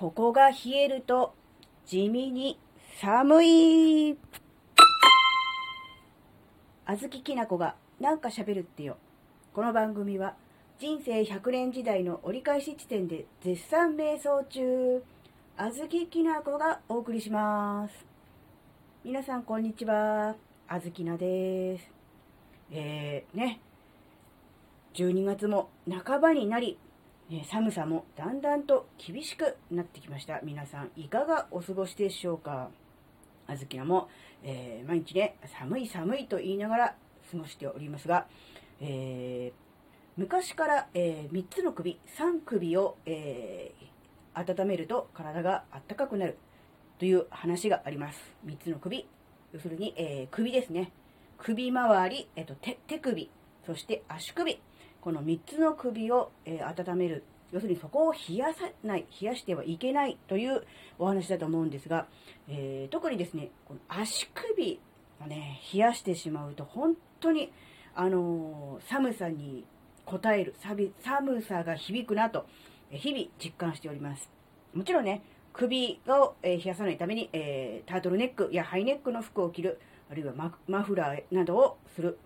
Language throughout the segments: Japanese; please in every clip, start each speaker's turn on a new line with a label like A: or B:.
A: ここが冷えると地味に寒い。あずききなこがなんか喋るってよ。この番組は人生100年時代の折り返し地点で絶賛瞑想中、あずききなこがお送りします。皆さんこんにちは。あずきなです。えー、ね。12月も半ばになり、寒さもだんだんと厳しくなってきました。皆さんいかがお過ごしでしょうか？あずきなも、えー、毎日ね、寒い寒いと言いながら過ごしておりますが、えー、昔から、えー、3つの首、3首を、え温めると体があったかくなるという話があります。3つの首、要するに、え首ですね。首周り、えっと手、手首、そして足首。この3つの首を、えー、温める。要するにそこを冷やさない、冷やしてはいけないというお話だと思うんですが、えー、特にですね、この足首をね、冷やしてしまうと本当に、あのー、寒さに応える、寒さが響くなと、日々実感しております。もちろんね、首を冷やさないために、えー、タートルネックやハイネックの服を着る、あるいはマフラーなどをする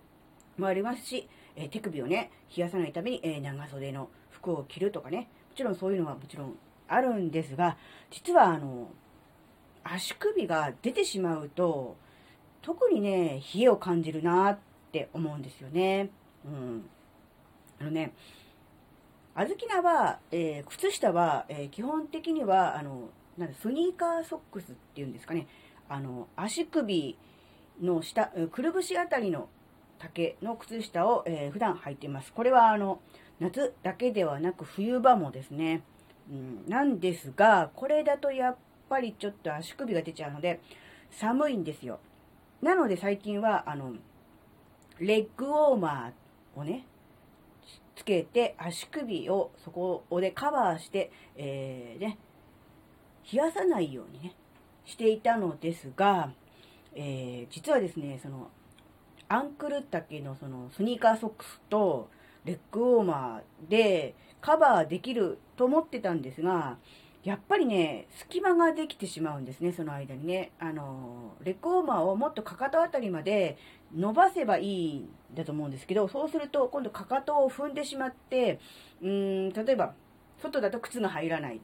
A: もありますし、え手首をね、冷やさないために、え長袖の服を着るとかね、もちろんそういうのはもちろんあるんですが、実はあの、足首が出てしまうと、特にね、冷えを感じるなって思うんですよね。うん。あのね、あずきなは、えー、靴下は、えー、基本的には、あの、なんスニーカーソックスっていうんですかね、あの、足首の下、くるぶしあたりの丈の靴下を、えー、普段履いています。これはあの夏だけではなく冬場もですね、うん、なんですが、これだとやっぱりちょっと足首が出ちゃうので、寒いんですよ。なので最近は、あの、レッグウォーマーをね、つけて足首をそこでカバーして、えー、ね、冷やさないようにね、していたのですが、えー、実はですね、そのアンクル丈のそのスニーカーソックスとレッグウォーマーでカバーできると思ってたんですが、やっぱりね、隙間ができてしまうんですね、その間にね。あの、レッグウォーマーをもっとかかとあたりまで伸ばせばいいんだと思うんですけど、そうすると今度かかとを踏んでしまって、うーん、例えば、外だと靴が入らない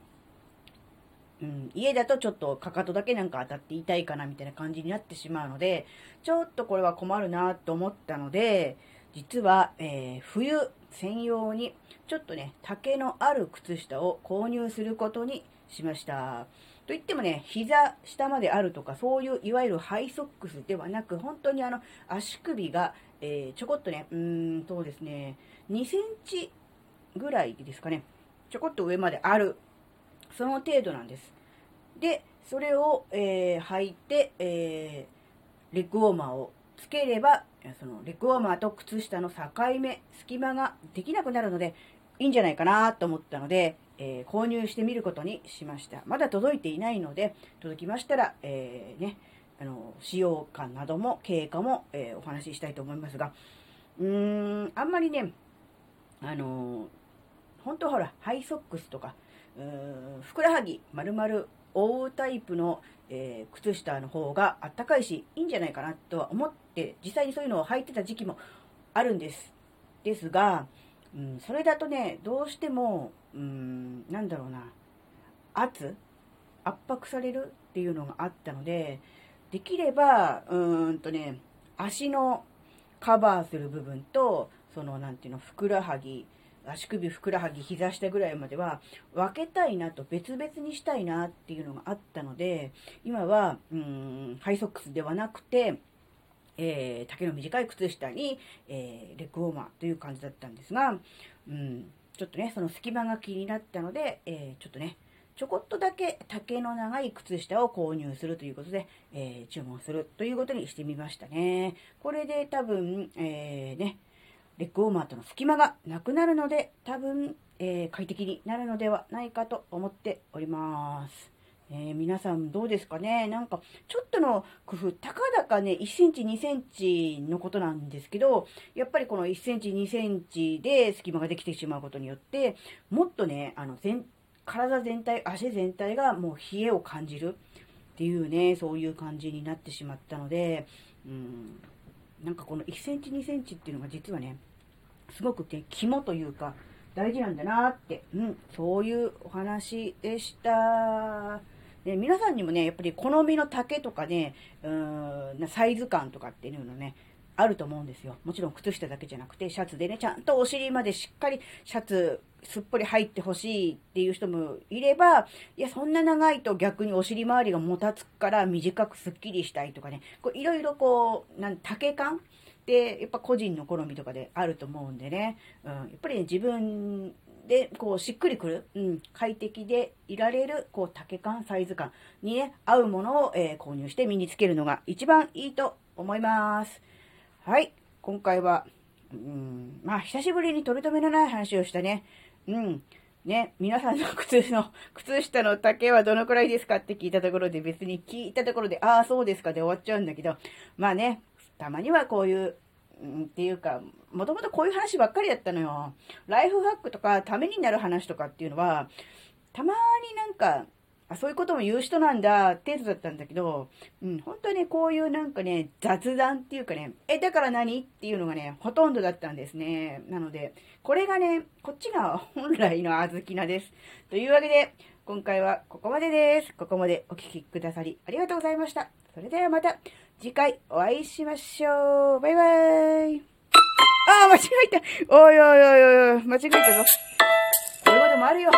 A: うん、家だとちょっとかかとだけなんか当たって痛いかなみたいな感じになってしまうので、ちょっとこれは困るなと思ったので、実は、えー、冬専用にちょっとね、丈のある靴下を購入することにしました。といってもね、膝下まであるとか、そういういわゆるハイソックスではなく、本当にあの、足首が、えー、ちょこっとね、うーんとですね、2センチぐらいですかね、ちょこっと上まであるその程度なんです。で、それを、えー、履いて、えー、レッグウォーマーをつければ、そのレッグウォーマーと靴下の境目、隙間ができなくなるので、いいんじゃないかなと思ったので、えー、購入してみることにしました。まだ届いていないので、届きましたら、えー、ね、あの、使用感なども、経過も、えー、お話ししたいと思いますが、うーん、あんまりね、あの本当ほら、ハイソックスとか、ふくらはぎ丸々覆うタイプの、えー、靴下の方があったかいし、いいんじゃないかなとは思って、実際にそういうのを履いてた時期もあるんです。ですが、うん、それだとね、どうしても、うん、なんだろうな、圧圧迫されるっていうのがあったので、できれば、うんとね、足のカバーする部分と、その、なんていうの、ふくらはぎ、足首、ふくらはぎ、膝下ぐらいまでは分けたいなと、別々にしたいなっていうのがあったので、今は、うん、ハイソックスではなくて、えー、丈の短い靴下に、えー、レッグウォーマーという感じだったんですが、うん、ちょっとね、その隙間が気になったので、えー、ちょっとね、ちょこっとだけ丈の長い靴下を購入するということで、え注文するということにしてみましたね。これで多分、えーね、レッグウォーマーとの隙間がなくなるので、多分、えー、快適になるのではないかと思っております。えー、皆さんどうですかね？なんか、ちょっとの工夫、たかだかね、1センチ、2センチのことなんですけど、やっぱりこの1センチ、2センチで隙間ができてしまうことによって、もっとね、あの、全、体全体、足全体がもう冷えを感じるっていうね、そういう感じになってしまったので、うん、なんかこの1センチ2センチっていうのが実はね、すごく、肝というか、大事なんだなって、うん、そういうお話でした。で皆さんにもね、やっぱり好みの丈とかね、うん、サイズ感とかっていうのね、あると思うんですよ。もちろん靴下だけじゃなくて、シャツでね、ちゃんとお尻までしっかりシャツすっぽり入ってほしいっていう人もいれば、いや、そんな長いと逆にお尻周りがもたつくから短くスッキリしたいとかね、こういろいろこう、なん、丈感で、やっぱ個人の好みとかであると思うんでね、うん、やっぱりね、自分で、こう、しっくりくる、うん、快適でいられる、こう、丈感、サイズ感にね、合うものを、えー、購入して身につけるのが一番いいと思います。はい。今回は、うん、まあ、久しぶりに取り留めのない話をしたね。うん。ね、皆さんの靴の、靴下の丈はどのくらいですかって聞いたところで別に聞いたところで、ああ、そうですかで終わっちゃうんだけど、まあね、たまにはこういう、うん、っていうか、もともとこういう話ばっかりやったのよ。ライフハックとか、ためになる話とかっていうのは、たまになんか、あ、そういうことも言う人なんだ、程度だったんだけど、うん、本当に、こういうなんかね、雑談っていうかね、え、だから何っていうのがね、ほとんどだったんですね。なので、これがね、こっちが本来のあずきなです。というわけで、今回はここまでです。ここまでお聴きくださりありがとうございました。それではまた次回お会いしましょう。バイバイ。ああ、間違えた。おいおいおいおい、間違えたぞ。こういうこともあるよ。